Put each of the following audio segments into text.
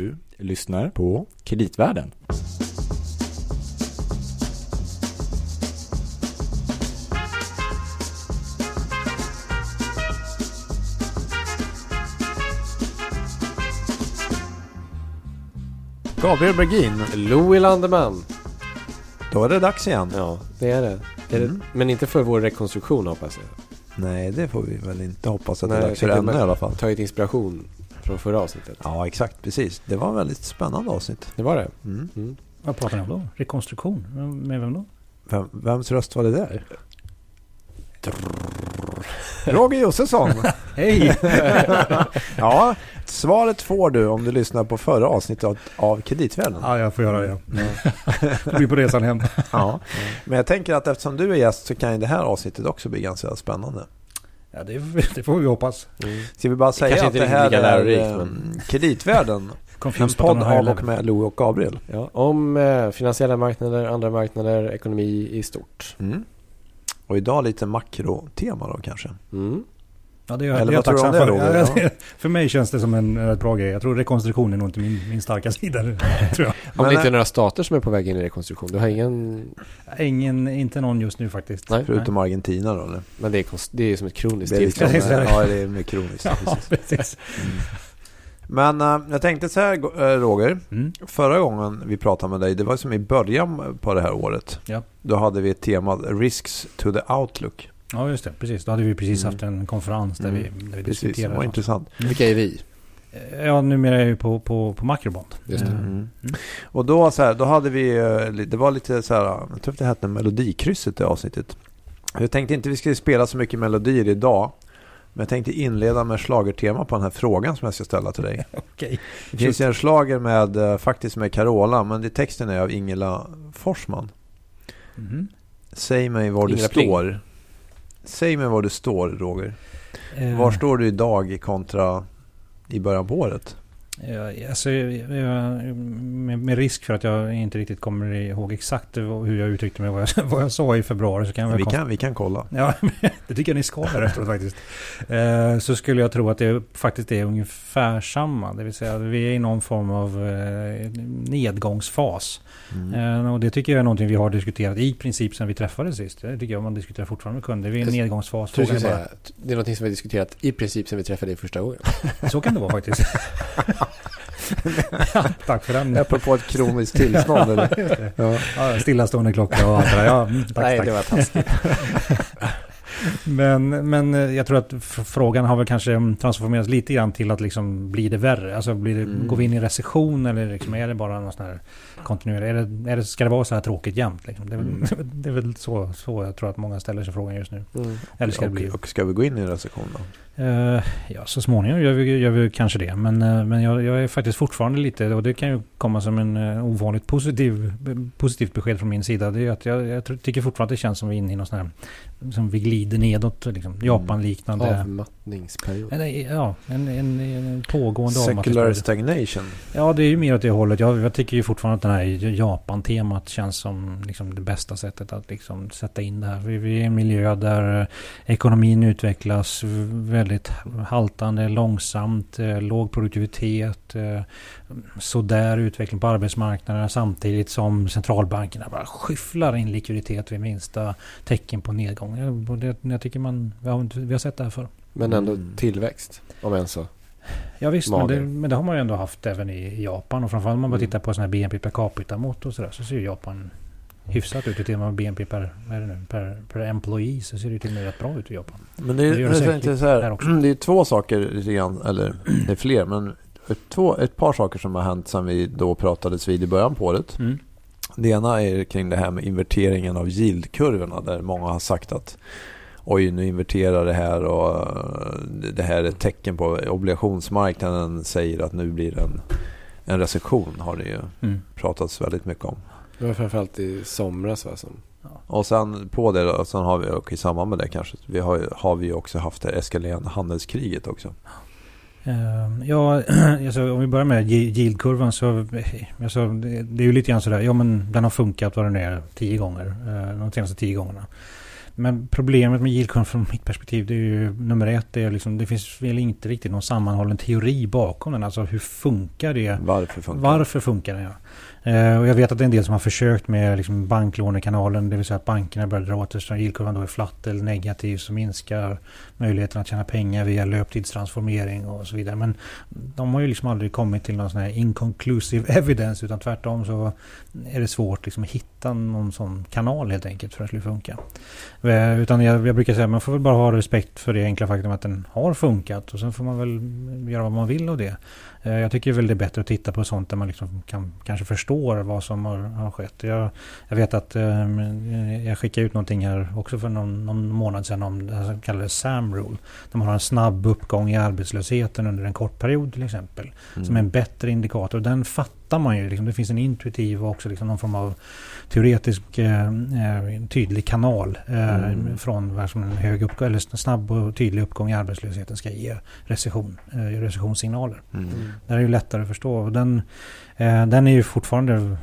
Du lyssnar på Kreditvärlden. Gabriel Bergin, Louis Landeman. då är det dags igen. Ja, det är det. Är Mm. det. Men inte för vår rekonstruktion hoppas jag. Nej, det får vi väl inte hoppas att Nej, det är dags för tänkte ännu i alla fall. Tagit inspiration från förra avsnittet. Ja, exakt. Precis. Det var en väldigt spännande avsnitt. Det var det. Mm. Mm. Vad pratar ni om då? Rekonstruktion? Med vem då? Vem, vems röst var det där? Roger Josefsson. Hej! ja, svaret får du om du lyssnar på förra avsnittet av, av Kreditvärlden. ja, jag får göra det. Det blir på resan hem. Ja. Men jag tänker att eftersom du är gäst så kan ju det här avsnittet också bli ganska spännande. Ja, det, det får vi hoppas. Mm. Ska vi bara säga att inte det här är eh, men- Kreditvärlden. En podd av och med Lo och Gabriel. Ja, om eh, finansiella marknader, andra marknader, ekonomi i stort. Mm. Och idag lite makrotema då kanske. Mm. Ja, det är, Eller det är vad tror du om tacksam det, för. Roger? Ja, det- För mig känns det som en rätt bra grej. Jag tror rekonstruktion är nog inte min, min starka sida. tror jag. Om det Men, inte är eh, några stater som är på väg in i rekonstruktion. Du har ingen... Ingen, inte någon just nu faktiskt. Nej. Förutom Argentina då eller? Men det är, konst... det är som ett kroniskt Det är tillstånd. ja, det är mer kroniskt. Ja, precis. precis. Men eh, jag tänkte så här eh, Roger. Mm. Förra gången vi pratade med dig, det var som i början på det här året. Ja. Då hade vi ett tema Risks to the Outlook. Ja, just det. Precis. Då hade vi precis Mm. haft en konferens där Mm. vi, där vi Precis, det diskuterade. var intressant. Vilka är vi? Ja, numera är jag ju på, på, på makrobond. Just det. Mm. Mm. Mm. Och då, så här, då hade vi, eh, det var lite så här, jag tror att det hette Melodikrysset i avsnittet. Jag tänkte inte vi skulle spela så mycket melodier idag. Men jag tänkte inleda med slagertema på den här frågan som jag ska ställa till dig. Okej. Det finns ju en slager med, eh, faktiskt med Carola, men det, texten är av Ingela Forsman. Mhm. Säg mig var du Ingela Pling. står. Säg mig var du står, Roger. Eh, Var står du idag kontra i början på året? Ja, alltså, med, risk för att jag inte riktigt kommer ihåg exakt hur jag uttryckte mig, vad jag, vad jag sa i februari, så kan Vi kan, vi kan kolla. Ja, det tycker jag ni ska göra efteråt faktiskt. Eh, så skulle jag tro att det faktiskt är ungefär samma. Det vill säga vi är i någon form av eh, nedgångsfas. Mm. Eh, och det tycker jag är någonting vi har diskuterat i princip sedan vi träffades sist. Det tycker jag man diskuterar fortfarande med kunder. Vi är i en nedgångsfas. Är säga, att det är något som vi har diskuterat i princip sen vi träffade dig första gången. bara, så kan det vara faktiskt. tack för den. Apropå ett kroniskt tillstånd eller? Ja. Ja, stillastående klocka och allt det där. Ja, mm, tack, Nej, tack. det var taskigt. Men, men eh, jag tror att frågan har väl kanske mm, transformerats lite grann till att liksom blir det värre? Alltså blir det, Mm. går vi in i recession eller liksom är det bara någon sån här kontinuerlig? Är det, är det, ska det vara så här tråkigt jämt? Liksom? Det, är väl, Mm. det är väl så, så jag tror att många ställer sig frågan just nu. Mm. Eller ska det bli? Och, och ska vi gå in i en recession då? Eh, ja, så småningom gör vi, gör vi kanske det. Men, eh, men jag, jag är faktiskt fortfarande lite, och det kan ju komma som en uh, ovanligt positiv, positivt besked från min sida. Det är att jag, jag tycker fortfarande att det känns som vi är inne i någon sån här, som vi glider nedåt, liksom, Japan-liknande. Avmattningsperiod. En, ja, en, en, en pågående Secular avmattningsperiod. stagnation. Ja, det är ju mer åt det hållet. Jag, jag tycker ju fortfarande att det här Japan-temat känns som liksom det bästa sättet att liksom sätta in det här. Vi, vi är i en miljö där ekonomin utvecklas väldigt haltande, långsamt, eh, låg produktivitet, eh, sådär utveckling på arbetsmarknaden samtidigt som centralbankerna bara skyfflar in likviditet vid minsta tecken på nedgång. Det, jag tycker man, vi har, vi har sett det här förr. Men ändå Mm. tillväxt. Om än så. Ja visst, men det, men det har man ju ändå haft även i i Japan. Och framförallt om man bara Mm. tittar på sådana här BNP per capita-mått och sådär. Så ser ju Japan hyfsat ut. Och med BNP per, vad är det nu, per, per employee så ser det till och med rätt bra ut i Japan. Men det är, Det det så här, det är två saker lite grann, eller det är fler, men ett, två, ett par saker som har hänt sedan vi då pratades vid i början på året. Mm. Det ena är kring det här med inverteringen av yieldkurvorna där många har sagt att oj nu inverterar det här och eh, det här är ett tecken på obligationsmarknaden säger att nu blir det en, en recession har det ju Mm. pratats väldigt mycket om. Det var framförallt i somras va? Som... Och sen på det då, sen har vi och i samband med det kanske, vi har, ju- har vi också haft det eskalerande handelskriget också. Ehm, Ja, alltså, om vi börjar med yi- yieldkurvan så alltså, det, det är ju lite grann sådär, ja men den har funkat vad den är tio gånger, eh, de senaste tio gångerna. Men problemet med yield från mitt perspektiv det är ju nummer ett. Det, är liksom, det finns väl inte riktigt någon sammanhållen teori bakom den. Alltså hur funkar det? Varför funkar Varför funkar det? Ja. Eh, och jag vet att det är en del som har försökt med liksom banklånekanalen, det vill säga att bankerna börjar dra åt sig yieldkurvan då är flatt eller negativ så minskar möjligheten att tjäna pengar via löptidstransformering och så vidare. Men de har ju liksom aldrig kommit till någon sån här inconclusive evidence utan tvärtom så är det svårt liksom att hitta någon sån kanal helt enkelt för att det skulle funka. Eh, utan jag, jag brukar säga att man får väl bara ha respekt för det enkla faktum att den har funkat och sen får man väl göra vad man vill av det. Eh, jag tycker väl det är bättre att titta på sånt där man liksom kan, kanske förstår vad som har, har skett. Jag, jag vet att eh, jag skickade ut någonting här också för någon, någon månad sedan om det som kallades SAM Rule. Där man har en snabb uppgång i arbetslösheten under en kort period till exempel. Mm. Som är en bättre indikator. Den fattar man ju. Liksom, det finns en intuitiv och också liksom någon form av teoretisk eh, eh tydlig kanal eh, mm. från vad som en hög uppgång, eller snabb och tydlig uppgång i arbetslösheten ska ge recession, eh, recessionssignaler. Mm. Det är ju lättare att förstå. Den, eh, den är ju fortfarande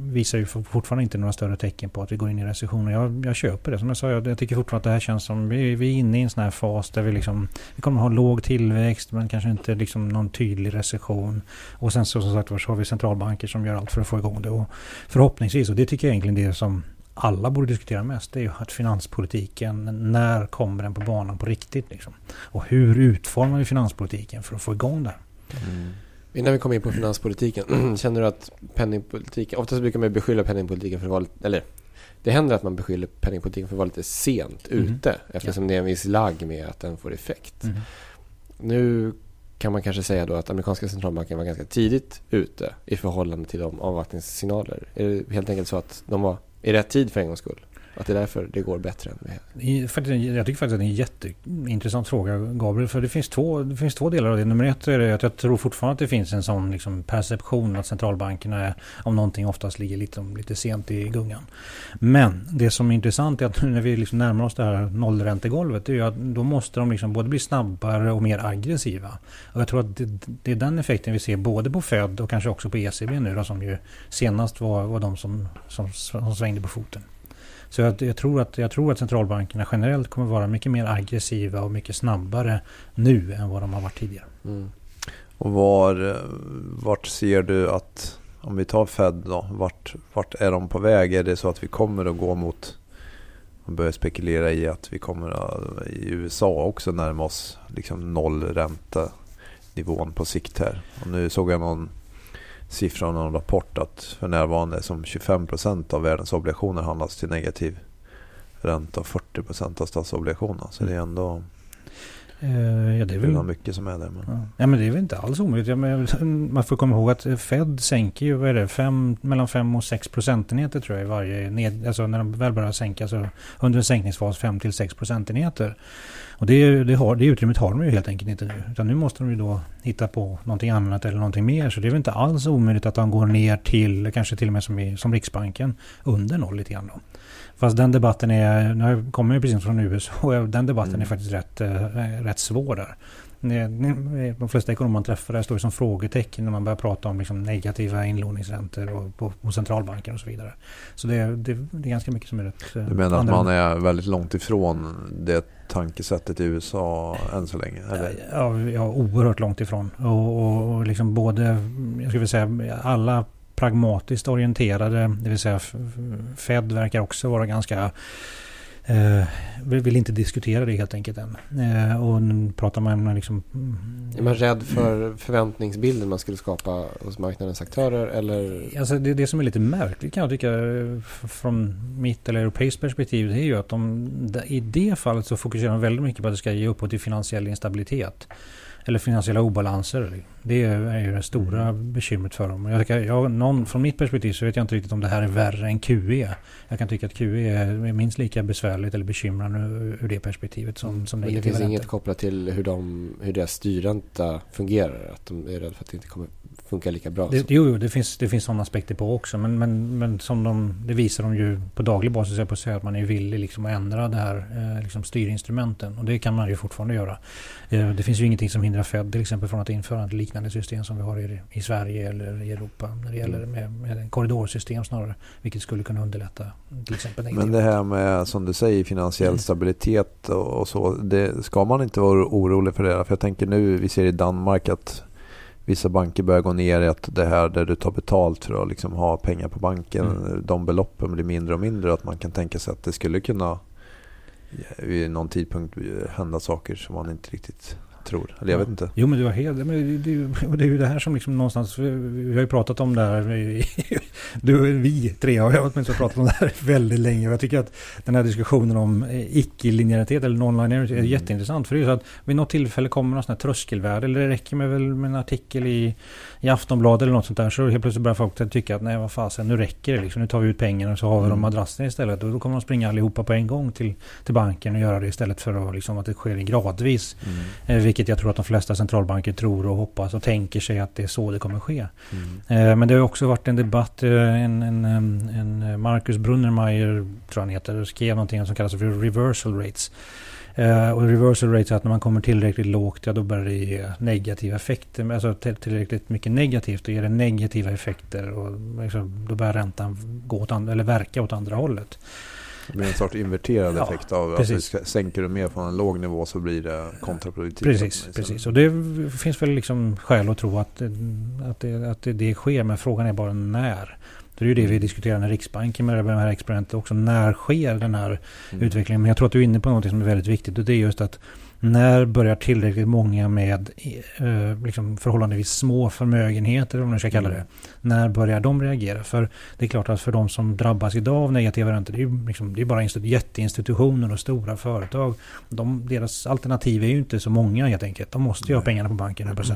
visar ju fortfarande inte några större tecken på att vi går in i recession. Jag, jag köper det. Som jag sa, jag, jag tycker fortfarande att det här känns som vi, vi är inne i en sån här fas där vi liksom vi kommer ha låg tillväxt men kanske inte liksom någon tydlig recession. Och sen så som sagt var så har vi centralbanker som gör allt för att få igång det. Och förhoppningsvis, och det tycker jag egentligen det som alla borde diskutera mest, det är ju att finanspolitiken, när kommer den på banan på riktigt? Liksom? Och hur utformar vi finanspolitiken för att få igång det? Mm. Innan vi kommer in på finanspolitiken, känner du att penningpolitiken, oftast brukar man beskylla penningpolitiken för att vara, eller det händer att man beskyller penningpolitiken för att vara lite sent mm. ute eftersom ja. det är en viss lagg med att den får effekt. Mm. Nu kan man kanske säga då att amerikanska centralbanken var ganska tidigt ute i förhållande till de avvaktningssignaler. Är det helt enkelt så att de var i rätt tid för en gångs skull? Att det är därför det går bättre än vi Jag tycker faktiskt att det är en jätteintressant fråga Gabriel. För det finns två, det finns två delar av det. Nummer ett är att jag tror fortfarande att det finns en sån liksom perception att centralbankerna är, om någonting oftast ligger lite, lite sent i gungan. Men det som är intressant är att nu när vi liksom närmar oss det här nollräntegolvet. Det är att då måste de liksom både bli snabbare och mer aggressiva. Och jag tror att det, det är den effekten vi ser både på Fed och kanske också på ECB nu då, som ju senast var, var de som, som, som svängde på foten. Så jag, jag, tror att, jag tror att centralbankerna generellt kommer vara mycket mer aggressiva och mycket snabbare nu än vad de har varit tidigare. Mm. Och var, vart ser du att, om vi tar Fed då, vart, vart är de på väg? Är det så att vi kommer att gå mot, man börjar spekulera i att vi kommer att, i USA också närma oss liksom nollräntenivån på sikt här. Och nu såg jag någon siffra och någon rapport att för närvarande som 25 procent av världens obligationer handlas till negativ ränta och 40 procent av statsobligationerna. Så det är ändå Uh, ja, det är väl mycket som är där. Men... Ja. ja. men det är väl inte alls omöjligt. Ja, man får komma ihåg att Fed sänker ju vad är det, fem, mellan 5 och 6 procentenheter tror jag i varje ned, alltså när de väl börjar sänka så under en sänkningsfas 5 till 6 procentenheter. Och det, det, har, det utrymmet har de ju helt enkelt inte nu. Utan nu måste de ju då hitta på någonting annat eller någonting mer. Så det är väl inte alls omöjligt att de går ner till, kanske till och med som, i, som Riksbanken, under noll lite grann. Då. Fast den debatten är, nu kommer jag precis från USA, den debatten mm. är faktiskt rätt, äh, rätt svår där. De flesta ekonomer man träffar där står som frågetecken när man börjar prata om liksom negativa inlåningsräntor och på, på centralbanken och så vidare. Så det, det, det är ganska mycket som är rätt... Du menar att man är väldigt långt ifrån det tankesättet i USA än så länge? Eller? Ja, ja, oerhört långt ifrån. Och, och, och liksom både, jag skulle säga alla pragmatiskt orienterade, det vill säga Fed verkar också vara ganska Eh, vill inte diskutera det helt enkelt än. Eh, och pratar man liksom... Är man rädd för förväntningsbilden man skulle skapa hos marknadens aktörer eller? Alltså det, det som är lite märkligt kan jag tycka från mitt eller europeiskt perspektiv det är ju att de i det fallet så fokuserar de väldigt mycket på att det ska ge upphov till finansiell instabilitet eller finansiella obalanser. Det är ju det stora mm. bekymret för dem. Jag tycker, jag, någon, från mitt perspektiv så vet jag inte riktigt om det här är värre än QE. Jag kan tycka att QE är minst lika besvärligt eller bekymrande ur det perspektivet som, som Men det finns inget kopplat till hur, de, hur deras styrränta fungerar? Att de är rädda för att det inte kommer funkar lika bra. Det, jo, det finns, det finns sådana aspekter på också. Men, men, men som de, det visar de ju på daglig basis på att säga att man är villig liksom att ändra det här eh, liksom styrinstrumenten. Och det kan man ju fortfarande göra. Eh, det finns ju ingenting som hindrar Fed till exempel från att införa ett liknande system som vi har i, i Sverige eller i Europa. När det gäller Mm. med, med en korridorsystem snarare. Vilket skulle kunna underlätta till exempel Men det här med, som du säger, finansiell Mm. stabilitet och, och så. Det, ska man inte vara orolig för det? För jag tänker nu, vi ser i Danmark att vissa banker börjar gå ner i att det här där du tar betalt för att liksom ha pengar på banken. Mm. De beloppen blir mindre och mindre. Att man kan tänka sig att det skulle kunna vid någon tidpunkt hända saker som man inte riktigt tror. Eller jag vet inte. Jo men du har helt, men det, det, är ju- och det är ju det här som liksom någonstans, vi har ju pratat om det här, du, vi tre har åtminstone pratat om det här väldigt länge. Och jag tycker att den här diskussionen om eh, icke-linjäritet eller non-linearity är Mm. jätteintressant. För det är ju så att vid något tillfälle kommer någon sån här tröskelvärde, eller det räcker med, väl med en artikel i, i Aftonbladet eller något sånt där. Så helt plötsligt börjar folk tycka att nej vad fasen, nu räcker det liksom. Nu tar vi ut pengarna och så har vi Mm. madrasserna istället. Och då kommer de springa allihopa på en gång till, till banken och göra det istället för att, liksom, att det sker gradvis. Mm. Eh, Vilket jag tror att de flesta centralbanker tror och hoppas och tänker sig att det är så det kommer ske. Mm. Eh, Men det har också varit en debatt, eh, en, en, en Marcus Brunnermeier, tror han heter, skrev någonting som kallas för reversal rates. Eh, Och reversal rates är att när man kommer tillräckligt lågt, ja då börjar det ge negativa effekter. Alltså till- tillräckligt mycket negativt, då ger det negativa effekter och liksom, då börjar räntan gå åt andra, eller verka åt andra hållet. Det blir en sorts inverterad Ja, effekt av att du sänker du mer från en låg nivå så blir det kontraproduktivt. Precis, precis. Och det finns väl liksom skäl att tro att, att, det, att det, det sker, men frågan är bara när. Det är ju det vi diskuterar när Riksbanken med det här experimentet också. När sker den här Mm. utvecklingen? Men jag tror att du är inne på något som är väldigt viktigt och det är just att när börjar tillräckligt många med eh, liksom förhållandevis små förmögenheter, om man ska kalla det, när börjar de reagera? För det är klart att för de som drabbas idag av negativa räntor, det är ju liksom, det är bara institu- jätteinstitutioner och stora företag. De, deras alternativ är ju inte så många helt enkelt. De måste ju ha pengarna på banken 100%.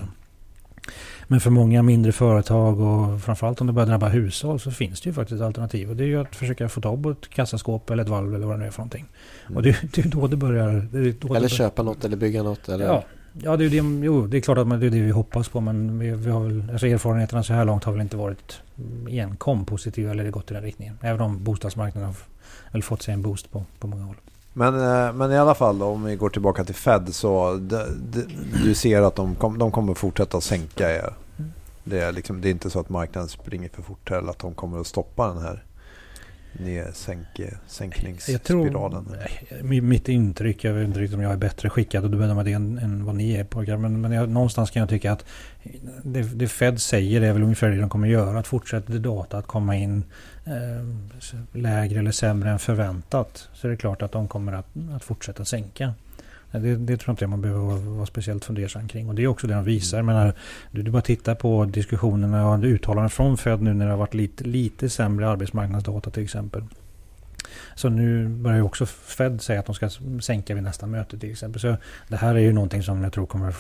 Men för många mindre företag och framförallt om det börjar drabba hushåll så finns det ju faktiskt alternativ. Och det är ju att försöka få tag på ett kassaskåp eller ett valv eller vad det nu är för någonting. Mm. Och det, det är då det börjar... Det då Eller det, köpa något eller bygga något. Eller... Ja, ja det, är ju det, jo, det är klart att man, det är det vi hoppas på. Men vi, vi har väl, alltså erfarenheterna så här långt har väl inte varit enkom positiva eller det gått i den riktningen. Även om bostadsmarknaden har väl fått sig en boost på, på många håll. Men, eh, men i alla fall då, om vi går tillbaka till Fed så det, det, du ser att de, kom, de kommer fortsätta att sänka er. Mm. Det är, liksom, det är inte så att marknaden springer för fort eller att de kommer att stoppa den här sänkningsspiralen. mitt intryck, jag vet inte riktigt om jag är bättre skickad att bedöma det än, än vad ni är pojkar. Men, men jag, någonstans kan jag tycka att det, det Fed säger är väl ungefär det de kommer göra. Att fortsätter data att komma in eh, lägre eller sämre än förväntat. Så är det klart att de kommer att, att fortsätta sänka. Det, det tror jag inte man behöver vara, vara speciellt fundersam kring. Och det är också det de visar. Jag menar, du, du bara tittar på diskussionerna och uttalanden från Fed nu när det har varit lite, lite sämre arbetsmarknadsdata till exempel. Så nu börjar ju också Fed säga att de ska sänka vid nästa möte till exempel. Så det här är ju någonting som jag tror kommer,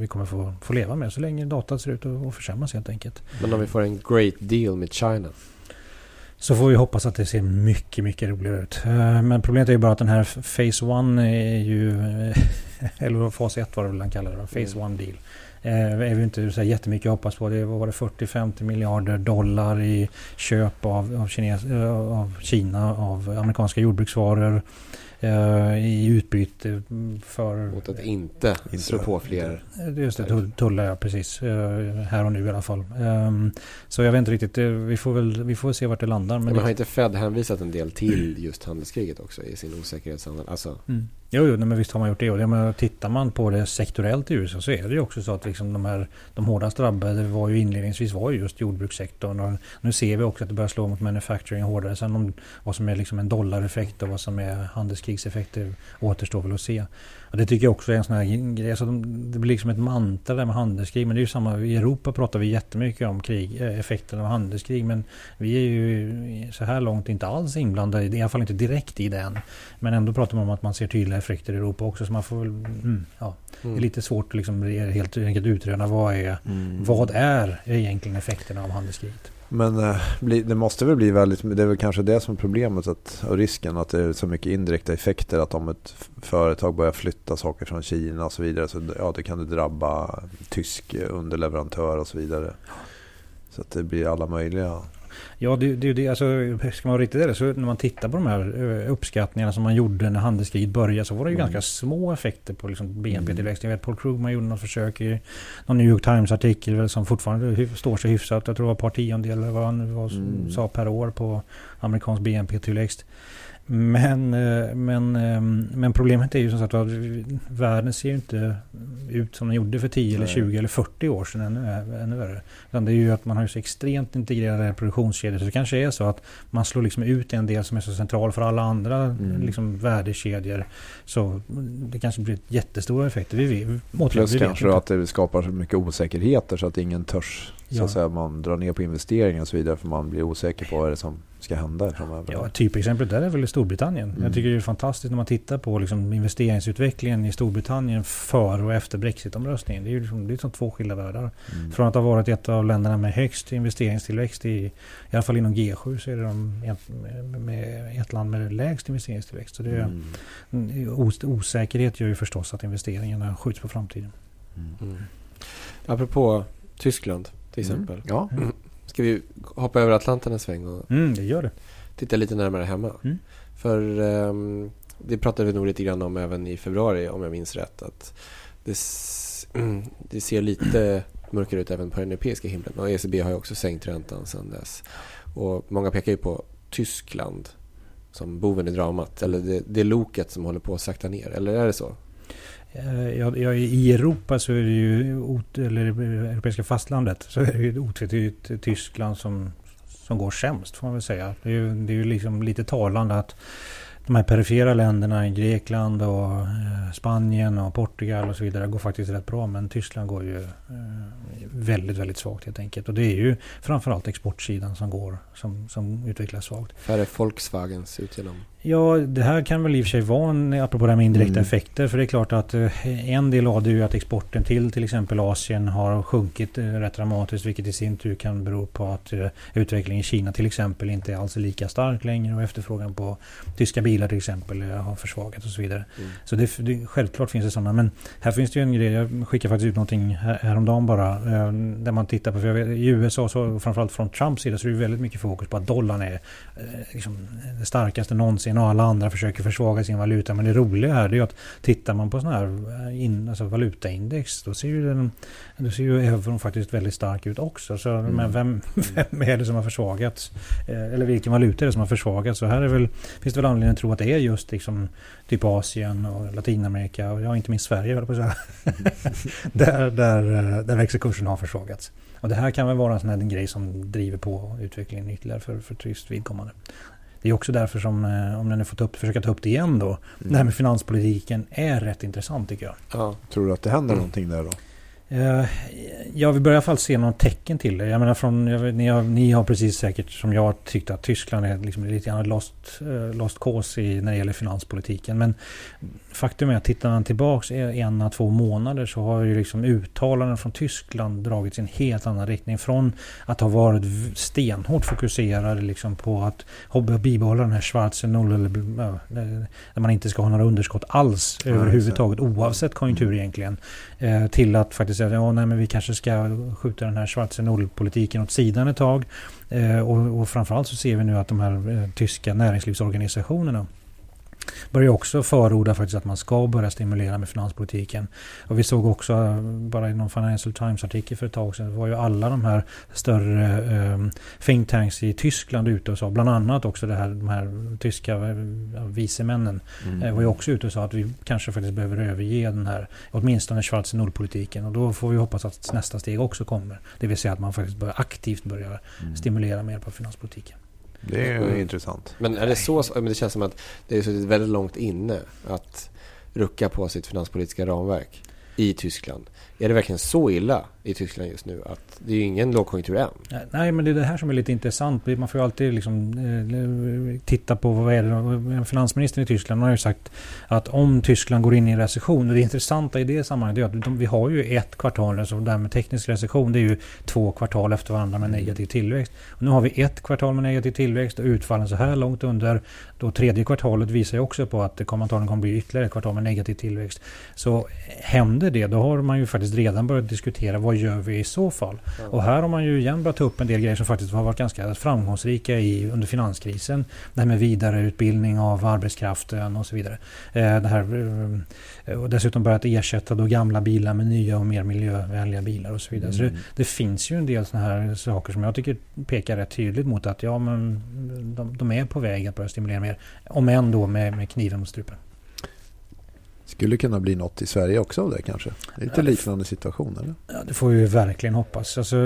vi kommer få, få leva med så länge datat ser ut att försämras helt enkelt. Men om vi får en great deal med China. Så får vi hoppas att det ser mycket, mycket roligare ut. Eh, Men problemet är ju bara att den här Phase 1 är ju, eh, eller fas 1 var det väl han kallade det, Phase 1 deal. Eh, är vi inte så jättemycket att hoppas på. Det var det 40-50 miljarder dollar i köp av, av, Kines, av Kina av amerikanska jordbruksvaror i utbyte för... Mot att inte Inte- slå på fler. Eh, Just det, tull- tullar ja, precis. Eh, Här och nu i alla fall. Ehm, Så jag vet inte riktigt, eh, vi får väl vi får se vart det landar. Men Men har inte Fed hänvisat en del till just handelskriget också i sin osäkerhetsanalys? Alltså, Mm. Jo, jo men visst har man gjort det. Och det men, tittar man på det sektorellt i USA så är det ju också så att liksom de, här, de hårdast drabbade var ju inledningsvis var ju just jordbrukssektorn. Och nu ser vi också att det börjar slå mot manufacturing hårdare. Sen om vad som är liksom en dollareffekt och vad som är handelskrigseffekter återstår väl att se. Och det tycker jag också är en sån här grej. Alltså de, det blir liksom ett mantra där med handelskrig. Men det är ju samma. I Europa pratar vi jättemycket om krig, eh, effekterna av handelskrig. Men vi är ju så här långt inte alls inblandade, i alla fall inte direkt i det än. Men ändå pratar man om att man ser tydliga effekter i Europa också. Så man får väl, mm, ja, det är lite svårt att liksom helt enkelt utröna vad är, Mm. vad är egentligen effekterna av handelskriget. Men eh, det måste väl bli väldigt, det är väl kanske det som är problemet att, och risken att det är så mycket indirekta effekter att om ett företag börjar flytta saker från Kina och så vidare så ja, det kan det drabba tysk underleverantör och så vidare. Så att det blir alla möjliga. Ja, det, det, det, alltså, ska man vara riktigt ärlig så när man tittar på de här eh, uppskattningarna som man gjorde när handelskriget började så var det ju mm. ganska små effekter på liksom BNP-tillväxt. Mm. Jag vet Paul Krugman gjorde något försök i någon New York Times-artikel som fortfarande står sig hyfsat. Jag tror det var ett par tiondelar vad han var, mm. sa per år på amerikansk BNP-tillväxt. Men, eh, men, eh, men problemet är ju som sagt att världen ser ju inte ut som den gjorde för 10 eller 20 eller 40 år sedan ännu, ännu värre. Utan det är ju att man har så extremt integrerade produktionskedjor. Så det kanske är så att man slår liksom ut en del som är så central för alla andra mm. liksom värdekedjor. Så det kanske blir jättestora effekter. Vi, vi, Plus vi kanske att det skapar så mycket osäkerheter så att ingen törs så att säga, man drar ner på investeringar och så vidare för man blir osäker på vad det är som ska hända framöver. Ja, typexemplet där är väl Storbritannien. Mm. Jag tycker det är fantastiskt när man tittar på liksom investeringsutvecklingen i Storbritannien före och efter Brexitomröstningen. Det är ju liksom, det är som två skilda världar. Mm. Från att ha varit ett av länderna med högst investeringstillväxt i, i alla fall inom G7 så är det de med ett land med lägst investeringstillväxt. Så det är, mm. os, osäkerhet gör ju förstås att investeringarna skjuts på framtiden. Mm. mm. Apropå Tyskland till mm. exempel. Ja. Ska vi hoppa över Atlanten en sväng och mm, det gör det. titta lite närmare hemma? Mm. För um, det pratade vi nog lite grann om även i februari om jag minns rätt. Att det, det ser lite mörkare ut även på den europeiska himlen. Och ECB har ju också sänkt räntan sedan dess. Och många pekar ju på Tyskland som boven i dramat. Eller det, det loket som håller på att sakta ner. Eller är det så? Eh, ja, ja, I Europa så är det ju, eller europeiska fastlandet, så är det ju otvetydigt Tyskland som, som går sämst får man väl säga. Det är ju, det är ju liksom lite talande att de här perifera länderna, Grekland och eh, Spanien och Portugal och så vidare går faktiskt rätt bra. Men Tyskland går ju eh, väldigt, väldigt svagt helt enkelt. Och det är ju framförallt exportsidan som går, som, som utvecklas svagt. Är Volkswagens ut genom? Ja, det här kan väl i och för sig vara en, apropå det här med indirekta mm. effekter. För det är klart att eh, en del av det är ju att exporten till till exempel Asien har sjunkit eh, rätt dramatiskt. Vilket i sin tur kan bero på att eh, utvecklingen i Kina till exempel inte är alls lika stark längre. Och efterfrågan på tyska bilar till exempel har försvagats och så vidare. Mm. Så det, det, självklart finns det sådana. Men här finns det ju en grej. Jag skickade faktiskt ut någonting här, häromdagen bara. Där man tittar på, för vet, i USA så framförallt från Trumps sida så är det väldigt mycket fokus på att dollarn är liksom, det starkaste någonsin och alla andra försöker försvaga sin valuta. Men det roliga här är ju att tittar man på sådana här eh, in, alltså valutaindex då ser ju, den, då ser ju euron faktiskt väldigt stark ut också. Så, mm. Men vem, vem är det som har försvagats? Eh, eller vilken valuta är det som har försvagats? Så här är väl, finns det väl anledning att tro att det är just liksom, typ Asien och Latinamerika och ja, inte minst Sverige. På så där, där, eh, där växelkursen har försvagats. Och det här kan väl vara en sån här grej som driver på utvecklingen ytterligare för, för tyskt vidkommande. Det är också därför som, eh, om jag nu får ta upp, försöka ta upp det igen då, mm. det här med finanspolitiken är rätt intressant tycker jag. Ja. Tror du att det händer mm. någonting där då? Uh, ja, vi börjar i alla fall se någon tecken till det. Jag menar, från, jag, ni, har, ni har precis säkert som jag tyckt att Tyskland är liksom lite grann lost, uh, lost cause i, när det gäller finanspolitiken. Men faktum är att tittar man tillbaks en eller två månader så har ju liksom uttalanden från Tyskland dragits i en helt annan riktning. Från att ha varit stenhårt fokuserade liksom på att bibehålla den här schwarze noll, eller, där man inte ska ha några underskott alls ja, överhuvudtaget oavsett konjunktur mm. egentligen. Eh, till att faktiskt säga att ja, vi kanske ska skjuta den här Schwarzenegger-politiken åt sidan ett tag. Eh, och, och framförallt så ser vi nu att de här eh, tyska näringslivsorganisationerna börjar också förorda faktiskt att man ska börja stimulera med finanspolitiken. Och vi såg också bara i någon Financial Times-artikel för ett tag sedan var ju alla de här större eh, think tanks i Tyskland ute och sa, bland annat också det här, de här tyska eh, vicemännen mm. eh, var ju också ute och sa att vi kanske faktiskt behöver överge den här, åtminstone Schwarz nollpolitiken och då får vi hoppas att nästa steg också kommer. Det vill säga att man faktiskt börjar aktivt börjar mm. stimulera med hjälp av finanspolitiken. Det är mm. intressant. Men är det så, men det känns som att det är så väldigt långt inne att rucka på sitt finanspolitiska ramverk i Tyskland. Är det verkligen så illa i Tyskland just nu att det är ju ingen lågkonjunktur än? Nej, men det är det här som är lite intressant. Man får ju alltid liksom, eh, titta på vad är det Finansministern i Tyskland har ju sagt att om Tyskland går in i en recession. Och det intressanta i det sammanhanget är att de, vi har ju ett kvartal, alltså det här med teknisk recession, det är ju två kvartal efter varandra med negativ tillväxt. Och nu har vi ett kvartal med negativ tillväxt och utfallen så här långt under. Då tredje kvartalet visar ju också på att det kommer antagligen kommer bli ytterligare ett kvartal med negativ tillväxt. Så händer det, då har man ju faktiskt redan börjat diskutera vad gör vi i så fall? Ja. Och här har man ju igen börjat ta upp en del grejer som faktiskt har varit ganska framgångsrika i, under finanskrisen. Det här med vidareutbildning av arbetskraften och så vidare. Eh, det här, eh, och dessutom börjat ersätta då gamla bilar med nya och mer miljövänliga bilar och så vidare. Så det, Mm. det finns ju en del sådana här saker som jag tycker pekar rätt tydligt mot att ja, men de, de är på väg att börja stimulera mer. Om än då med, med kniven mot strupen. Skulle kunna bli något i Sverige också av det kanske? Det är lite Ja, liknande situation eller? Ja, det får vi ju verkligen hoppas. Alltså,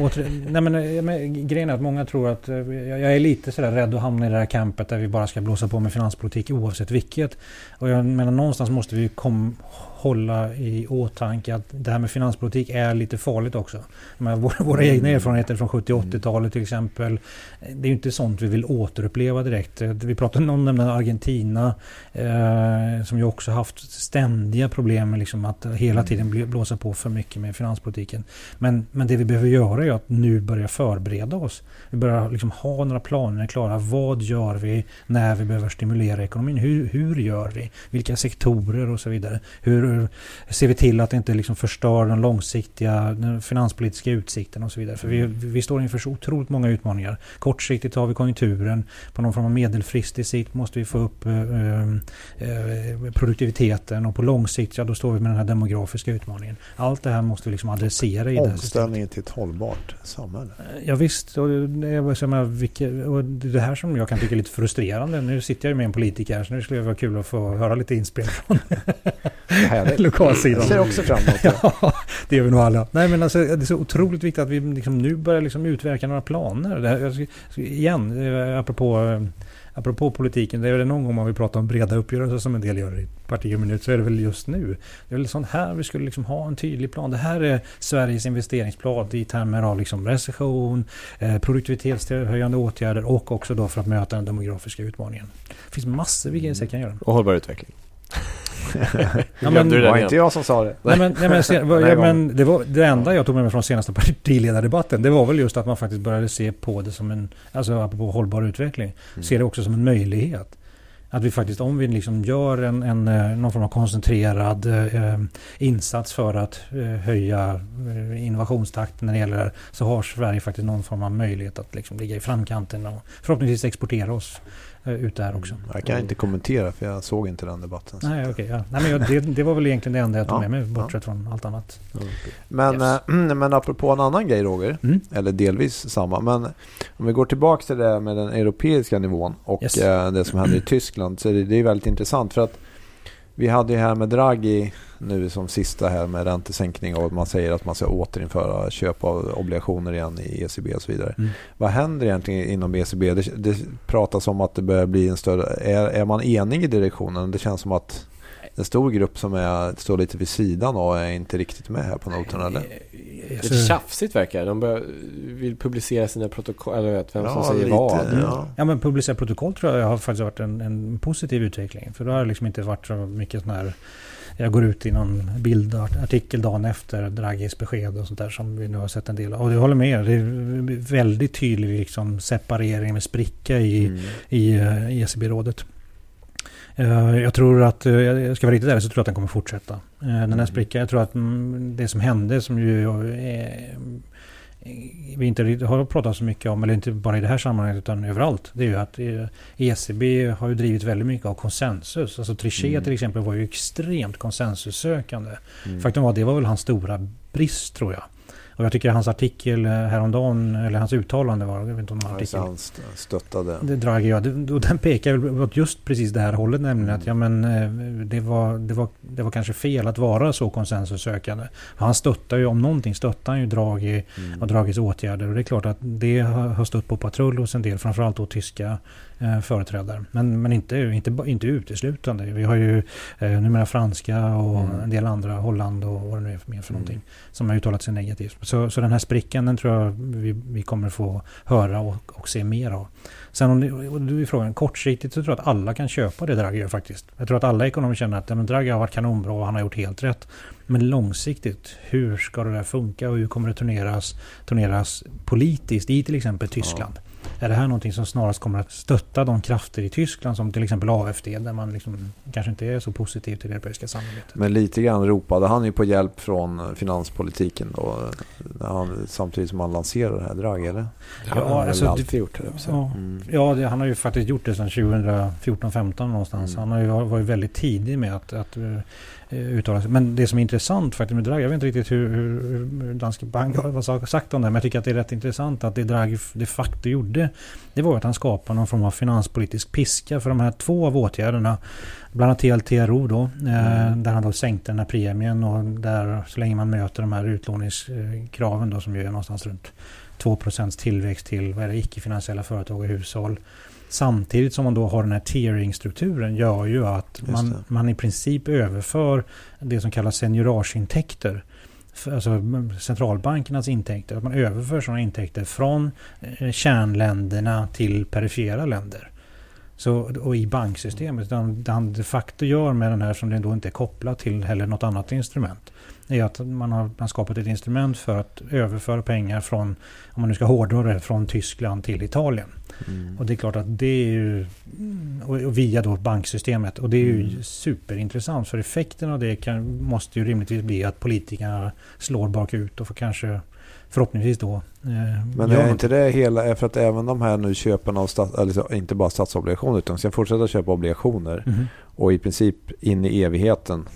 åter, nej men, men, grejen är att många tror att... eh, Jag är lite sådär rädd att hamna i det här campet där vi bara ska blåsa på med finanspolitik oavsett vilket. Och jag menar någonstans måste vi kom, hålla i åtanke att det här med finanspolitik är lite farligt också. Men våra, våra egna erfarenheter från 70 och 80-talet till exempel. Det är ju inte sånt vi vill återuppleva direkt. Vi pratade om nämligen Argentina eh, som ju också haft ständiga problem med liksom att hela tiden bli- blåsa på för mycket med finanspolitiken. Men, men det vi behöver göra är att nu börja förbereda oss. Vi börjar liksom ha några planer klara. Vad gör vi när vi behöver stimulera ekonomin? Hur, hur gör vi? Vilka sektorer och så vidare? Hur ser vi till att det inte liksom förstör den långsiktiga den finanspolitiska utsikten och så vidare? För vi, vi står inför så otroligt många utmaningar. Kortsiktigt har vi konjunkturen. På någon form av medelfristig sikt måste vi få upp eh, eh, produktiviteten och på lång sikt, ja då står vi med den här demografiska utmaningen. Allt det här måste vi liksom adressera i det. Omställningen till ett hållbart samhälle. Ja, visst, och det, är det är det här som jag kan tycka är lite frustrerande. Nu sitter jag ju med en politiker här, så nu skulle det vara kul att få höra lite inspel från lokalsidan. Jag ser också fram emot det. Ja, det gör vi nog alla. Nej, men alltså, det är så otroligt viktigt att vi liksom nu börjar liksom utverka några planer. Det här, ska- ska- igen, eh, apropå, eh, apropå politiken. Det är väl någon gång man vill prata om breda uppgörelser som en del gör i parti och minut. Så är det väl just nu. Det är väl sånt här vi skulle liksom ha en tydlig plan. Det här är Sveriges investeringsplan i termer av liksom recession, eh, produktivitetshöjande åtgärder och också då för att möta den demografiska utmaningen. Det finns massor vi kan göra. Och hållbar utveckling. Ja, men- Det var inte jag som sa det. Nej, men, nej, men, se, vad- Den här ja, men det, var, det enda jag tog med mig från senaste partiledardebatten det var väl just att man faktiskt började se på det som en, alltså apropå hållbar utveckling, Mm. se det också som en möjlighet. Att vi faktiskt, om vi liksom gör en, en, eh, någon form av koncentrerad eh, insats för att eh, höja eh, innovationstakten när det gäller det här, så har Sverige faktiskt någon form av möjlighet att liksom ligga i framkanten och förhoppningsvis exportera oss eh, ut där också. Jag kan inte kommentera för jag såg inte den debatten. Nej, okej. ja. Nej, men jag, det, det var väl egentligen det enda jag tog Ja, med mig, bortsett från allt annat. Men, Yes. eh, men apropå en annan grej Roger, Mm. eller delvis samma. Men om vi går tillbaka till det med den europeiska nivån och Yes. eh, det som händer i Tyskland. Så är det, det är väldigt intressant för att vi hade ju här med Draghi nu som sista här med räntesänkning och man säger att man ska återinföra köp av obligationer igen i ECB och så vidare. Mm. Vad händer egentligen inom ECB? Det, det pratas om att det börjar bli en större... Är, är man enig i direktionen? Det känns som att en stor grupp som är, står lite vid sidan och är inte riktigt med här på noterna eller? Lite tjafsigt verkar det. De bör, vill publicera sina protokoll. Eller vet vem som Ja, säger lite, vad. ja. Ja men publicera protokoll tror jag har faktiskt varit en, en positiv utveckling. För då har det liksom inte varit så mycket sån här jag går ut i någon bildartikel dagen efter Draghis besked och sånt där som vi nu har sett en del av. Och jag håller med. Det är väldigt tydlig liksom separering med spricka i, Mm. i eh, ECB-rådet. Eh, Jag tror att, eh, jag ska vara riktigt ärlig så tror jag att den kommer fortsätta. Eh, Den här Mm. sprickan, jag tror att mm, det som hände som ju eh, vi inte har pratat så mycket om, eller inte bara i det här sammanhanget utan överallt. Det är ju att eh, ECB har ju drivit väldigt mycket av konsensus. Alltså Trichet Mm. till exempel var ju extremt konsensussökande. Mm. Faktum var att det var väl hans stora brist tror jag. Och jag tycker hans artikel eh, häromdagen, eller hans uttalande var, jag vet inte om det var artikel. han st- stöttade. Det Draghi ja, och den pekar väl åt just precis det här hållet nämligen Mm. att ja men eh, det var, det, var, det var kanske fel att vara så konsensussökande. Han stöttar ju, om någonting stöttar han ju Draghi Mm. och Draghis åtgärder och det är klart att det har har stött på patrull hos en del, framförallt då tyska eh, företrädare. Men, men inte, inte, inte uteslutande. Vi har ju eh, numera franska och Mm. en del andra, Holland och vad det nu är för mer för Mm. någonting, som har uttalat sig negativt. Så, så den här sprickan den tror jag vi, vi kommer få höra och, och se mer av. Sen om du är frågan, kortsiktigt så tror jag att alla kan köpa det Draghi gör faktiskt. Jag tror att alla ekonomer känner att ja, men Draghi har varit kanonbra och han har gjort helt rätt. Men långsiktigt, hur ska det där funka och hur kommer det turneras, turneras politiskt i till exempel Tyskland? Är det här någonting som snarast kommer att stötta de krafter i Tyskland som till exempel AFD där man liksom kanske inte är så positiv till det europeiska samarbetet. Men lite grann ropade han ju på hjälp från finanspolitiken då han, samtidigt som han lanserade det här Draghi eller? Det har Ja, han väl alltså, alltid det- gjort. säga. Ja, Mm. ja det, han har ju faktiskt gjort det sedan 2014-15 någonstans. Mm. Han har ju varit väldigt tidig med att, att eh, uttala sig. Men det som är intressant faktiskt med Draghi, jag vet inte riktigt hur, hur, hur Danske Bank har sagt om det, men jag tycker att det är rätt intressant att det Draghi de facto gjorde, det var att han skapade någon form av finanspolitisk piska för de här två av åtgärderna. Bland annat TLTRO då, eh, Mm. där han då sänkte den här premien och där så länge man möter de här utlåningskraven då som ju är någonstans runt 2% tillväxt till vad är det, icke-finansiella företag och hushåll. Samtidigt som man då har den här tiering-strukturen gör ju att man, man i princip överför det som kallas seniorageintäkter. Alltså centralbankernas intäkter. Att man överför sådana intäkter från eh, kärnländerna till perifera länder. Så, och i banksystemet. Det han de facto gör med den här som det då inte är kopplat till heller något annat instrument. Är att man har, man skapat ett instrument för att överföra pengar från, om man nu ska hårdra det, från Tyskland till Italien. Mm. Och det är klart att det är ju... Och, via då banksystemet. Och det är ju Mm. superintressant. För effekten av det kan, måste ju rimligtvis bli att politikerna slår bakut och får kanske förhoppningsvis då... Eh, Men är inte det hela, för att även de här nu köpen av, stats, eller så- inte bara statsobligationer utan ska fortsätta köpa obligationer Mhm. och i princip in i evigheten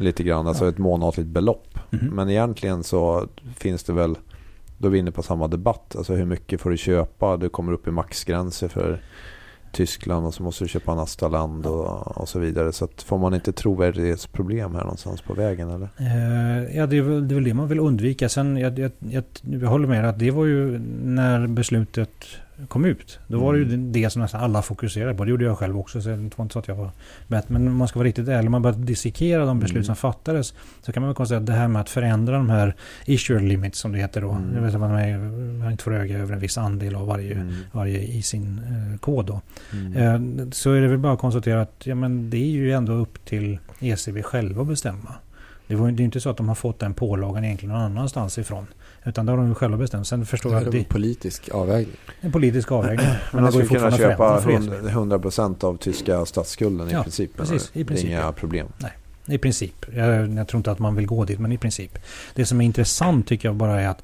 lite grann, alltså ett månatligt belopp. Mhm. Men egentligen så finns det väl, då är vi inne på samma debatt, alltså hur mycket får du köpa, du kommer upp i maxgränser för Tyskland och så måste du köpa nästa land och, och så vidare. Så får man inte trovärdighetsproblem här någonstans på vägen eller? Eh, ja, det är, väl, det är väl det man vill undvika. Sen, jag, jag, jag, jag håller med att det var ju när beslutet kom ut. Då var det ju Mm. det som nästan alla fokuserade på. Det gjorde jag själv också. Så det var inte så att jag var bättre. Men om man ska vara riktigt ärlig, om man börjar dissekera de beslut Mm. som fattades. Så kan man väl konstatera att det här med att förändra de här issuer limits som det heter då. Mm. Det vill säga man är- man inte får öga över en viss andel av varje, Mm. varje i sin eh, kod då. Mm. Eh, Så är det väl bara att konstatera att ja, men det är ju ändå upp till ECB själva att bestämma. Det, var, ju- det är inte så att de har fått den pålagan egentligen någon annanstans ifrån. Utan det har de ju själva bestämt. Sen förstår Det jag är att en det politisk avvägning. är en politisk avvägning. Men man skulle kunna köpa förändra för ECB. 100 100% av tyska statsskulden i Ja, princip. precis, i princip, Det är inga problem. I princip. Jag, jag tror inte att man vill gå dit, men i princip. Det som är intressant tycker jag bara är att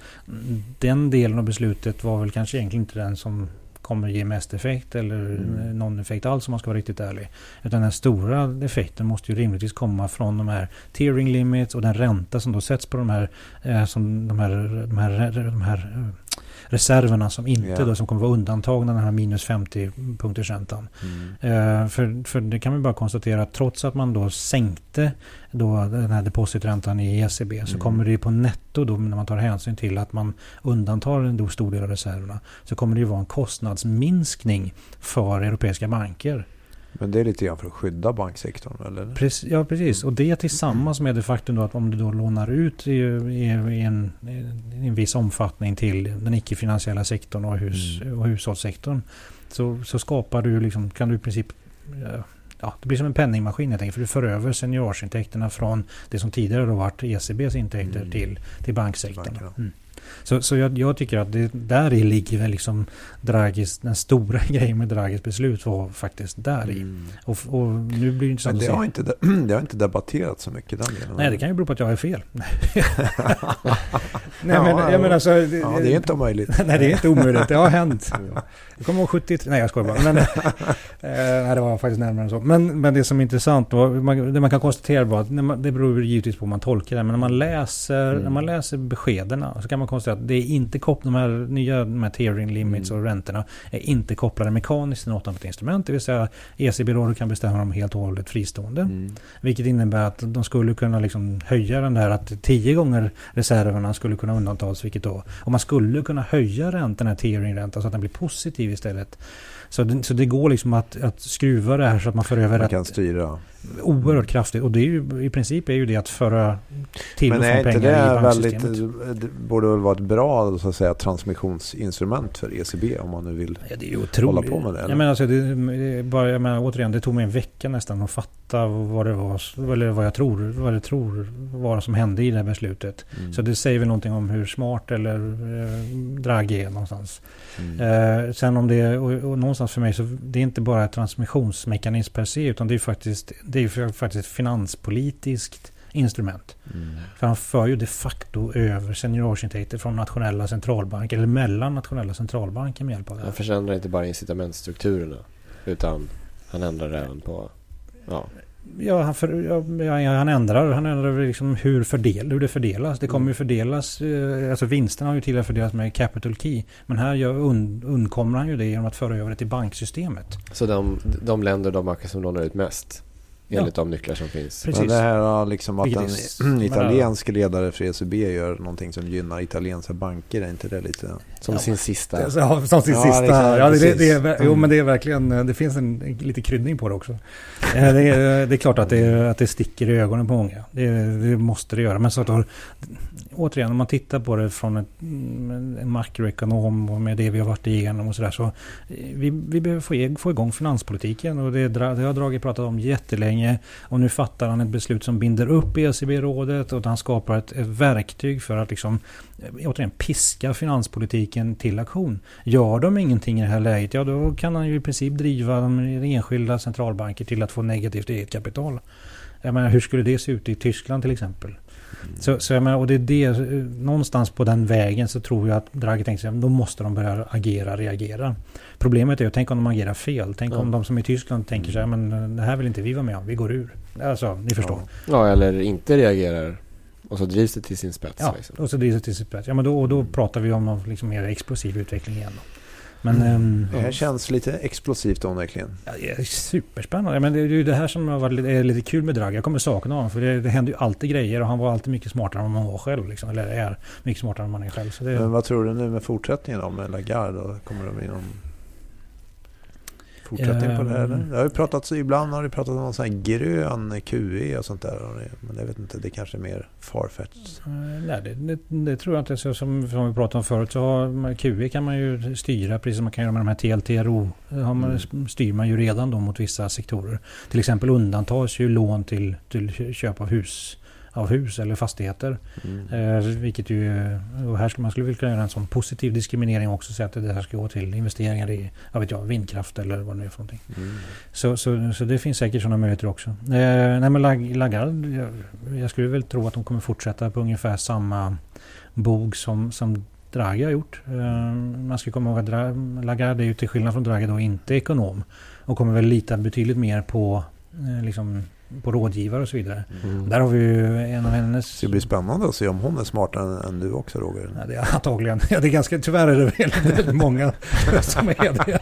den delen av beslutet var väl kanske egentligen inte den som kommer ge mest effekt eller Mm. någon effekt alls om man ska vara riktigt ärlig. Utan den stora effekten måste ju rimligtvis komma från de här tearing limits och den ränta som då sätts på de här, eh, som de här, de här, de här eh, reserverna som inte Ja. då, som kommer vara undantagna den här minus 50 punkters räntan. Mm. Eh, för, för det kan man bara konstatera att trots att man då sänkte då den här depositräntan i ECB så Mm. kommer det ju på netto då när man tar hänsyn till att man undantar en stor del av reserverna så kommer det ju vara en kostnadsminskning för europeiska banker. Men det är lite grann för att skydda banksektorn eller? Prec- ja precis och det tillsammans med det faktum då att om du då lånar ut i, i, en, i en viss omfattning till den icke-finansiella sektorn och, hus, Mm. och hushållssektorn så, så skapar du liksom, kan du i princip Ja, det blir som en penningmaskin helt enkelt. För du för över seniorsintäkterna från det som tidigare då varit ECBs intäkter Mm. till, till banksektorn. Bankerna. Mm. Så, så jag, jag tycker att det, där i ligger väl liksom Draghis, den stora grejen med Draghis beslut var faktiskt där i. Mm. Och, och nu blir det intressant Men att det se. har, inte, de- det har inte debatterats så mycket den delen. Nej, det kan ju bero på att jag är fel. Nej, Ja, men, jag menar alltså, det, Ja, det är inte omöjligt. Nej, det är inte omöjligt. Det har hänt. Jag kommer ihåg 73... Nej, jag skojar bara. Men, eh, nej, det var faktiskt närmare än så. Men, men det som är intressant, då, man, det man kan konstatera var att när man, det beror ju givetvis på hur man tolkar det. Men när man läser, Mm. när man läser beskeden så kan man konstatera att det är inte kopplat, de här nya de här tearing limits Mm. och räntorna är inte kopplade mekaniskt till något annat instrument. Det vill säga ECB-rådet kan bestämma dem helt och hållet fristående. Mm. Vilket innebär att de skulle kunna liksom höja den där att tio gånger reserverna skulle kunna undantas. Vilket då, och man skulle kunna höja räntan, den här tearing-räntan så att den blir positiv istället. Så det, så det går liksom att, att skruva det här så att man för över Man rätt kan styra. Oerhört kraftigt. Och det är ju, i princip är ju det att föra till Men och från pengar det i väldigt, banksystemet. det borde väl vara ett bra så att säga, transmissionsinstrument för ECB om man nu vill. Ja, det är hålla på med det, eller? Jag menar, alltså, det, det bara, jag menar, återigen, det tog mig en vecka nästan att fatta vad det var, eller vad jag tror, vad det tror var som hände i det här beslutet. Mm. Så det säger väl någonting om hur smart eller eh, Draghi är någonstans. Mm. Eh, sen om det och, och någonstans för mig så det är inte bara transmissionsmekanism per se utan det är faktiskt, det är ju faktiskt ett finanspolitiskt instrument. Mm. För han för ju de facto över seniorsintäkter från nationella centralbanker eller mellan nationella centralbanker med hjälp av det Han här. försämrar inte bara incitamentstrukturerna. Utan han ändrar även på... Ja. Ja, han, för, ja, han ändrar, han ändrar liksom hur, fördel, hur det fördelas. Det kommer Mm. ju fördelas, eh, alltså vinsterna har ju tidigare fördelats med capital key. Men här gör, und, undkommer han ju det genom att föra över det till banksystemet. Så de, de länder, de banker som lånar ut mest. Ja. Enligt de nycklar som finns. Precis. Men det här liksom att en italiensk ledare för ECB gör någonting som gynnar italienska banker, är inte det lite... Som Ja. sin sista. Ja, som sin Ja, sista. exakt, ja, det, det, det är, jo, Mm. men det är verkligen, eh, det finns en, en lite kryddning på det också. Eh, det, är, det är klart att det, att det sticker i ögonen på många. Det, det måste det göra. Men så att återigen, om man tittar på det från ett, mm, en makroekonom och med det vi har varit igenom och sådär. Så eh, vi, vi behöver få, få igång finanspolitiken och det, det har Draghi pratat om jättelänge. Och nu fattar han ett beslut som binder upp ECB-rådet och att han skapar ett, ett verktyg för att liksom eh, återigen piska finanspolitiken till aktion. Gör de ingenting i det här läget, ja då kan han ju i princip driva de enskilda centralbanker till att få negativt eget kapital. Jag menar, hur skulle det se ut i Tyskland till exempel? Så, så jag menar, och det är det, någonstans på den vägen så tror jag att Draghi tänkte sig, då måste de börja agera, reagera. Problemet är ju, tänk om de agerar fel. Tänk Ja. om de som i Tyskland tänker sig, men det här vill inte vi vara med om, vi går ur. Alltså, ni förstår. Ja, eller inte reagerar. Och så drivs det till sin spets. Ja, Liksom. och så drivs det till sin spets. Ja, men då, och då pratar vi om någon liksom mer explosiv utveckling igen. Då. Men ehm, Det här känns lite explosivt onekligen. ja, det är superspännande. Men det är ju det här som har varit lite, är lite kul med Draghi. Jag kommer sakna honom. För det, det händer ju alltid grejer. Och han var alltid mycket smartare än man var själv. Liksom, eller är mycket smartare än man är själv. Så det, Men vad tror du nu med fortsättningen då med Lagarde? Kommer de in någon fortsättning på det här? eller? Ehm. Det har ju pratats, ibland har det pratat om någon sån här grön QE och sånt där. Men jag vet inte, det kanske är mer farfetched. Eh, Nej, det, det, det tror jag inte. Så som, som vi pratade om förut så har QE kan man ju styra precis som man kan göra med de här TLTRO. Har man, styr man ju redan då mot vissa sektorer. Till exempel undantas ju lån till, till köp av hus, av hus eller fastigheter. Mm. Eh, vilket ju, här skulle man skulle vilja göra en sån positiv diskriminering också. Så att det här ska gå till investeringar i jag vet jag, vindkraft eller vad det nu är för någonting. Mm. Så, så, så det finns säkert sådana möjligheter också. Eh, nej men Lag- Lagarde, jag, jag skulle väl tro att de kommer fortsätta på ungefär samma bog som, som Draghi har gjort. Eh, man ska komma ihåg att Lagarde är ju till skillnad från Draghi då inte ekonom. Och kommer väl lita betydligt mer på, liksom, på rådgivare och så vidare. Mm. Där har vi ju en av hennes... Det blir spännande att se om hon är smartare än, än du också Roger. Ja, det är antagligen. Ja, det är ganska, tyvärr är det väldigt många som är det.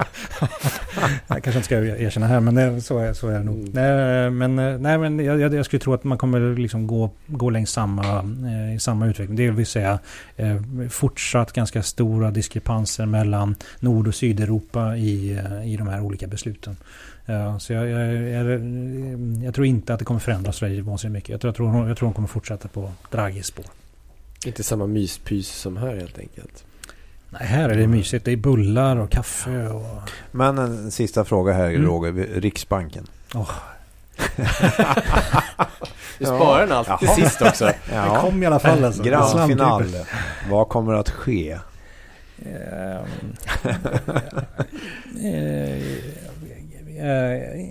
Jag kanske inte ska erkänna här, men det, så, är, så är det nog. Mm. Nej, men, eh, nej, men jag, jag, jag skulle tro att man kommer liksom gå, gå längs samma, eh, i samma utveckling. Det vill säga eh, fortsatt ganska stora diskrepanser mellan Nord och Sydeuropa i, eh, i de här olika besluten. Ja, så jag, jag, jag, jag tror inte att det kommer förändras så vansinnigt mycket. Jag tror, jag, tror, hon- jag tror hon kommer fortsätta på Draghis spår. Inte samma myspys som här helt enkelt. Nej, här är det mysigt. Det är bullar och kaffe och... Men en sista fråga här Mm. Roger. Riksbanken. Du sparar den alltid till sist också. Det kom i alla fall alltså. Grand final. Vad kommer att ske? Eh,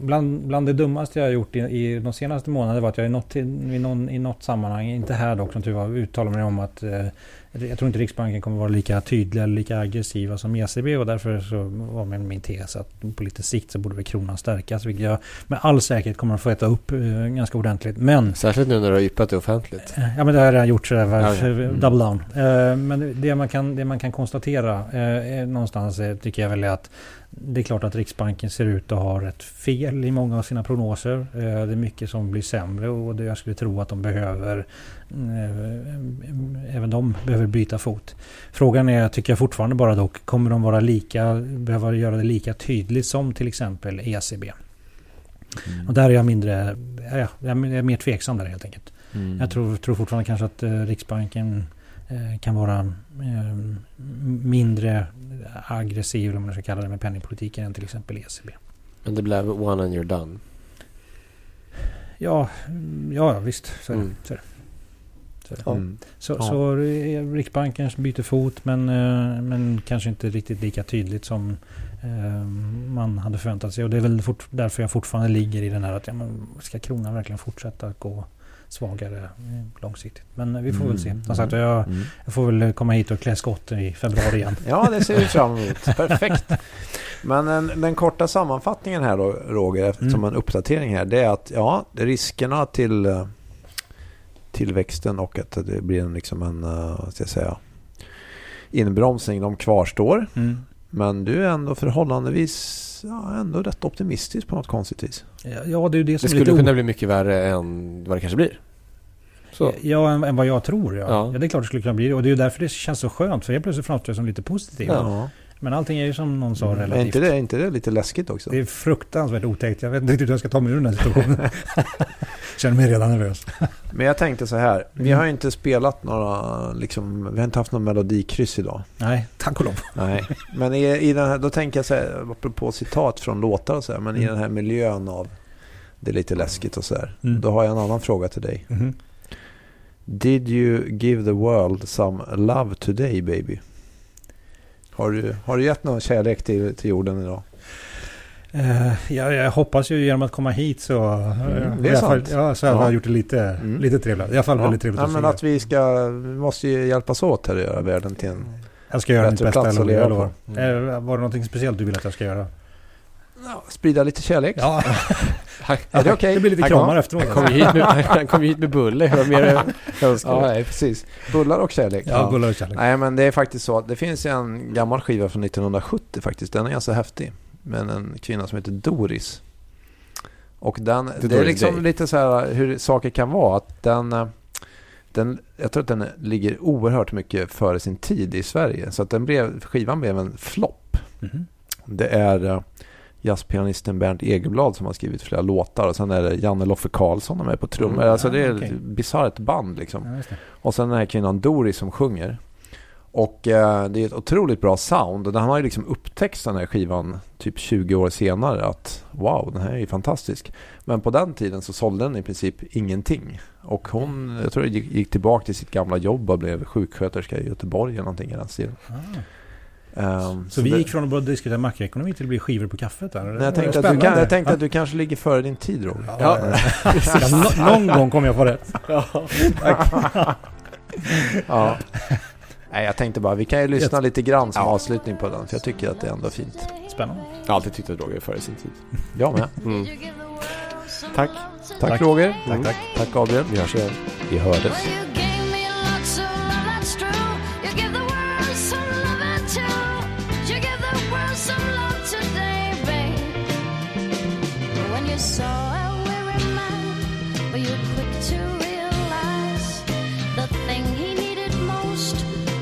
Bland, bland det dummaste jag har gjort i, i de senaste månaderna var att jag i något, i, någon, i något sammanhang, inte här dock som tur var, uttalade mig om att eh, jag tror inte Riksbanken kommer vara lika tydliga eller lika aggressiva som ECB och därför så var min, min tes att på lite sikt så borde väl kronan stärkas vilket jag med all säkerhet kommer att få äta upp eh, ganska ordentligt. Men Särskilt nu när du har yppat det offentligt. Eh, Ja men det har jag redan gjort sådär, Ja, för ja. Mm. double down. Eh, Men det man kan, det man kan konstatera eh, någonstans eh, tycker jag väl är att det är klart att Riksbanken ser ut att ha rätt fel i många av sina prognoser. Eh, Det är mycket som blir sämre och jag skulle tro att de behöver eh, även de behöver byta fot. Frågan är, tycker jag fortfarande bara dock, kommer de vara lika, behöva göra det lika tydligt som till exempel ECB? Mm. Och där är jag mindre, ja, jag är mer tveksam där helt enkelt. Mm. Jag tror, tror fortfarande kanske att eh, Riksbanken kan vara eh, mindre aggressiv, eller man ska kalla det, med penningpolitiken än till exempel ECB. Men det blev one and you're done. Ja, ja visst. Så är det. Mm. Så är det. Så, är det. Ja. Mm. så, Ja. så eh, Riksbanken byter fot men, eh, men kanske inte riktigt lika tydligt som eh, man hade förväntat sig. Och det är väl fort, därför jag fortfarande ligger i den här att ja, men ska kronan verkligen fortsätta gå svagare eh, långsiktigt. Men vi får väl se. Som sagt, jag, Mm. jag får väl komma hit och klä skotten i februari igen. Ja, det ser vi fram emot. Perfekt. Men en, den korta sammanfattningen här då, Roger, som Mm. en uppdatering här, det är att ja, riskerna till eh, tillväxten och att det blir en, liksom en, eh, vad ska jag säga, inbromsning, de kvarstår. Mm. Men du är ändå förhållandevis, ja, ändå rätt optimistisk på något konstigt vis. Ja, Ja, det är ju det Det som är skulle lite kunna bli mycket värre än vad det kanske blir. Så. Ja, än, än vad jag tror. Ja. Ja. Ja. det är klart det skulle kunna bli det. Och det är ju därför det känns så skönt. För helt plötsligt framstår det som lite positivt. Ja. Men allting är ju som någon sa Är relativt. inte det, är inte det lite läskigt också? Det är fruktansvärt otäckt. Jag vet inte hur jag ska ta mig ur den här situationen. Känner mig redan nervös. Men jag tänkte så här, vi Mm. har ju inte spelat några, liksom, vi har inte haft någon melodikryss idag. Nej, tack och lov. Nej, men i, i den här, då tänker jag så här, apropå citat från låtar och så här, men i Mm. den här miljön av det är lite läskigt och så här. Mm. Då har jag en annan fråga till dig. Mhm. Did you give the world some love today baby? Har du, har du gett någon kärlek till, till jorden idag? Eh, jag, jag hoppas ju genom att komma hit så... Mm, det är fall, ja, så har Ja. jag gjort det lite, Mm. lite trevligt. I alla fall väldigt trevligt ja, att men att vi ska, vi måste ju hjälpas åt här och göra världen till en... Jag ska göra mitt bästa, jag lovar. Mm. Eh, Var det någonting speciellt du vill att jag ska göra? Ja, sprida lite kärlek. Ja, Är det okej? det blir lite kramar efteråt. Han kom ju hit med, han kom hit med bulle. Vad mer Ja, nej, precis. Bullar och kärlek. Ja, bullar och kärlek. Nej, men det är faktiskt så att det finns en gammal skiva från 1970 faktiskt. Den är ganska häftig. Men en kvinna som heter Doris. Och den, The det är liksom Day. lite så här hur saker kan vara. Att den, eh, den, jag tror att den ligger oerhört mycket före sin tid i Sverige. Så att den blev, skivan blev en flopp. Mhm. Det är eh, jazzpianisten Bernt Egerblad som har skrivit flera låtar. Och sen är det Janne Loffe Karlsson som är på trummor. Mm, alltså det är okej. ett bisarrt band liksom. Ja. Och sen den här kvinnan Doris som sjunger. Och eh, det är ett otroligt bra sound. Och han har ju liksom upptäckt den här skivan typ 20 år senare. Att wow, den här är ju fantastisk. Men på den tiden så sålde den i princip ingenting. Och hon, jag tror gick, gick tillbaka till sitt gamla jobb och blev sjuksköterska i Göteborg eller någonting i den stilen. Ah. Ehm, Så vi det- gick från att bara diskutera makroekonomi till att bli skivor på kaffet där? Nej, jag, tänkte att du, jag tänkte att du kanske ligger före din tid Roger. Ja, ja, nå- någon gång kommer jag få rätt. Ja. Nej, jag tänkte bara, vi kan ju lyssna lite grann som Ja. avslutning på den. För jag tycker att det är ändå fint. Spännande. Jag har alltid tyckt att Roger är före sin tid. Jag med. Mm. Tack. Tack, Tack. Roger. Tack, tack. Tack Gabriel. Vi hörs igen. Vi hördes.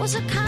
was a